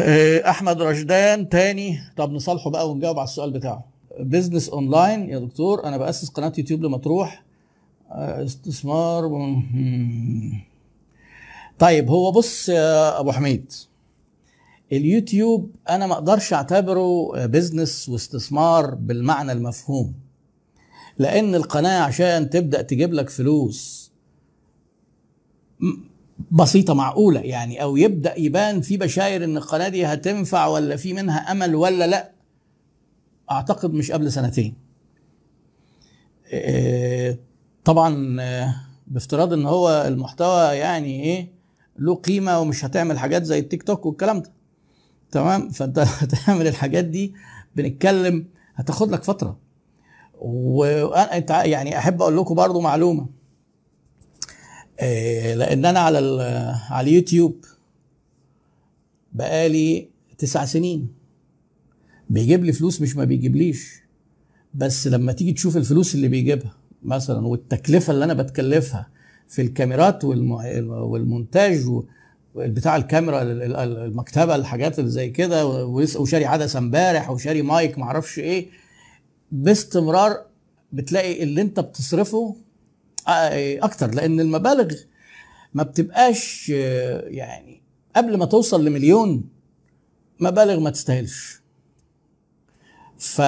آه، أحمد رشدان تاني. طب نصالحه بقى ونجاوب على السؤال بتاعه. business online يا دكتور. أنا بأسس قناة يوتيوب لمطروح. آه، استثمار مم. طيب هو بص يا أبو حميد. اليوتيوب أنا ما أقدرش أعتبره business واستثمار بالمعنى المفهوم. لأن القناة عشان تبدأ تجيب لك فلوس م- بسيطة معقولة يعني أو يبدأ يبان في بشاير إن القناة دي هتنفع ولا في منها أمل ولا لأ؟ أعتقد مش قبل سنتين. آه، طبعا آه، بافتراض إن هو المحتوى يعني إيه له قيمة ومش هتعمل حاجات زي التيك توك والكلام ده. تمام؟ فأنت هتعمل الحاجات دي بنتكلم هتاخد لك فترة. وأنا أنت يعني أحب أقول لكم برضو معلومة. آه، لأن أنا على على اليوتيوب بقالي تسع سنين. بيجيب لي فلوس مش ما بيجيبليش. بس لما تيجي تشوف الفلوس اللي بيجيبها مثلا والتكلفة اللي أنا بتكلفها في الكاميرات والم- والمونتاج بتاع الكاميرا ال- ال- المكتبة الحاجات اللي زي كده وشاري عدسة امبارح وشاري مايك معرفش إيه. باستمرار بتلاقي اللي أنت بتصرفه آه، أكتر لأن المبالغ ما بتبقاش آه، يعني قبل ما توصل لمليون مبالغ ما تستاهلش. ف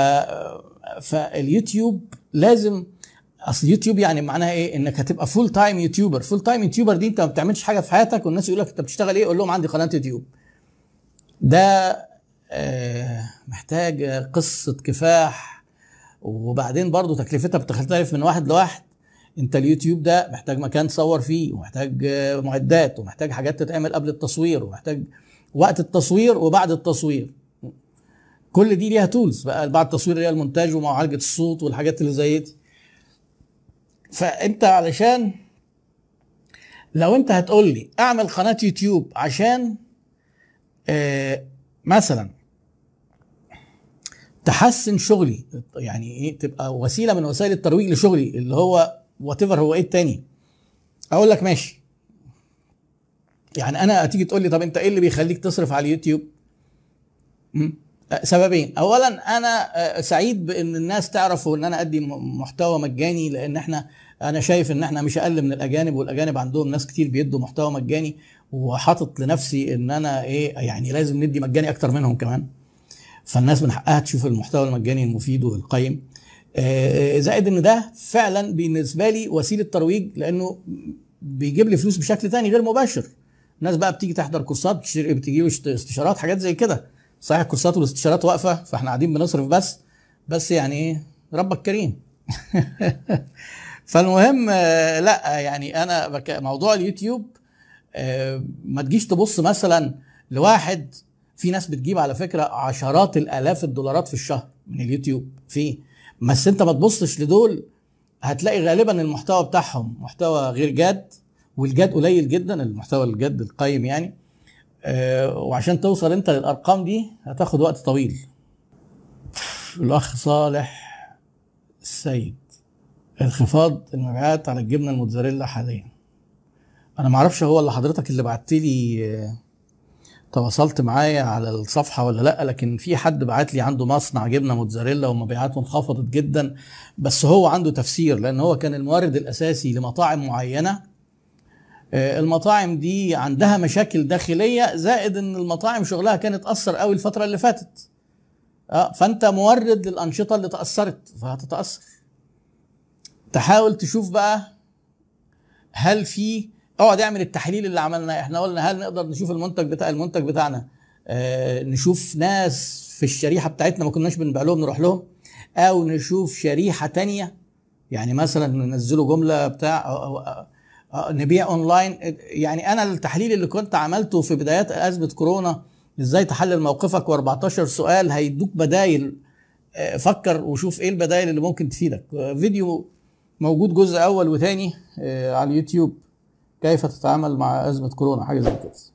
فاليوتيوب لازم أصل يوتيوب يعني معناها إيه؟ إنك هتبقى full time YouTuber full time YouTuber دي أنت ما بتعملش حاجة في حياتك والناس يقول لك أنت بتشتغل إيه؟ قول لهم عندي قناة يوتيوب. ده آه، محتاج قصة كفاح وبعدين برضو تكلفتها بتختلف من واحد لواحد. انت اليوتيوب ده محتاج مكان تصور فيه ومحتاج آه، معدات ومحتاج حاجات تتعمل قبل التصوير ومحتاج وقت التصوير وبعد التصوير. كل دي ليها tools بقى بعد التصوير اللي هي المونتاج ومعالجة الصوت والحاجات اللي زي دي. فانت علشان لو انت هتقول لي اعمل قناة يوتيوب عشان آه مثلا تحسن شغلي يعني إيه تبقى وسيلة من وسائل الترويج لشغلي اللي هو what هو إيه التاني. أقول لك ماشي. يعني أنا هتيجي تقول لي طب أنت إيه اللي بيخليك تصرف على اليوتيوب. آه، سببين. اولا أنا آه، سعيد بإن الناس تعرف ان أنا أدي محتوى مجاني لأن إحنا أنا شايف إن إحنا مش أقل من الأجانب والأجانب عندهم ناس كتير بيدوا محتوى مجاني وحاطط لنفسي إن أنا إيه يعني لازم ندي مجاني أكتر منهم كمان. فالناس من حقها تشوف المحتوى المجاني المفيد والقيم. زائد إن ده فعلا بالنسبة لي وسيلة ترويج لأنه بيجيب لي فلوس بشكل تاني غير مباشر الناس بقى بتيجي تحضر كورسات اشت- استشارات حاجات زي كده صحيح الكورسات والاستشارات واقفة فإحنا قاعدين بنصرف بس بس يعني إيه ربك كريم فالمهم آه، لا يعني أنا. موضوع اليوتيوب آه، ما تجيش تبص مثلا لواحد في ناس بتجيب على فكرة عشرات الآلاف الدولارات في الشهر من اليوتيوب في بس انت ما تبصش لدول هتلاقي غالبا المحتوى بتاعهم محتوى غير جاد والجاد قليل جدا المحتوى الجاد القيم يعني. آه، وعشان توصل انت للأرقام دي هتاخد وقت طويل. الأخ صالح السيد انخفاض المبيعات على الجبنة الموتزاريلا حاليا. أنا ما أعرفش هو اللي حضرتك اللي بعت لي آه، تواصلت معايا على الصفحة ولا لأ لكن في حد بعت لي عنده مصنع جبنة موتزاريلا ومبيعاته انخفضت جدا بس هو عنده تفسير لأن هو كان المورد الأساسي لمطاعم معينة. آه، المطاعم دي عندها مشاكل داخلية زائد إن المطاعم شغلها كان اتأثر قوي الفترة اللي فاتت. آه فأنت مورد للأنشطة اللي تأثرت فهتتأثر. تحاول تشوف بقى هل في اقعد اعمل التحليل اللي عملناه إحنا قلنا هل نقدر نشوف المنتج بتاع المنتج بتاعنا؟ آه نشوف ناس في الشريحة بتاعتنا ما كناش بنبيع لهم نروح لهم. أو نشوف شريحة تانية يعني مثلا ننزله جملة بتاع أو أو أو أو نبيع اونلاين يعني أنا التحليل اللي كنت عملته في بدايات أزمة كورونا إزاي تحلل موقفك و14 سؤال هيدوك بدايل. آه، فكر وشوف إيه البدايل اللي ممكن تفيدك. آه، فيديو موجود جزء أول وثاني على اليوتيوب. كيف تتعامل مع أزمة كورونا حاجة زي كده.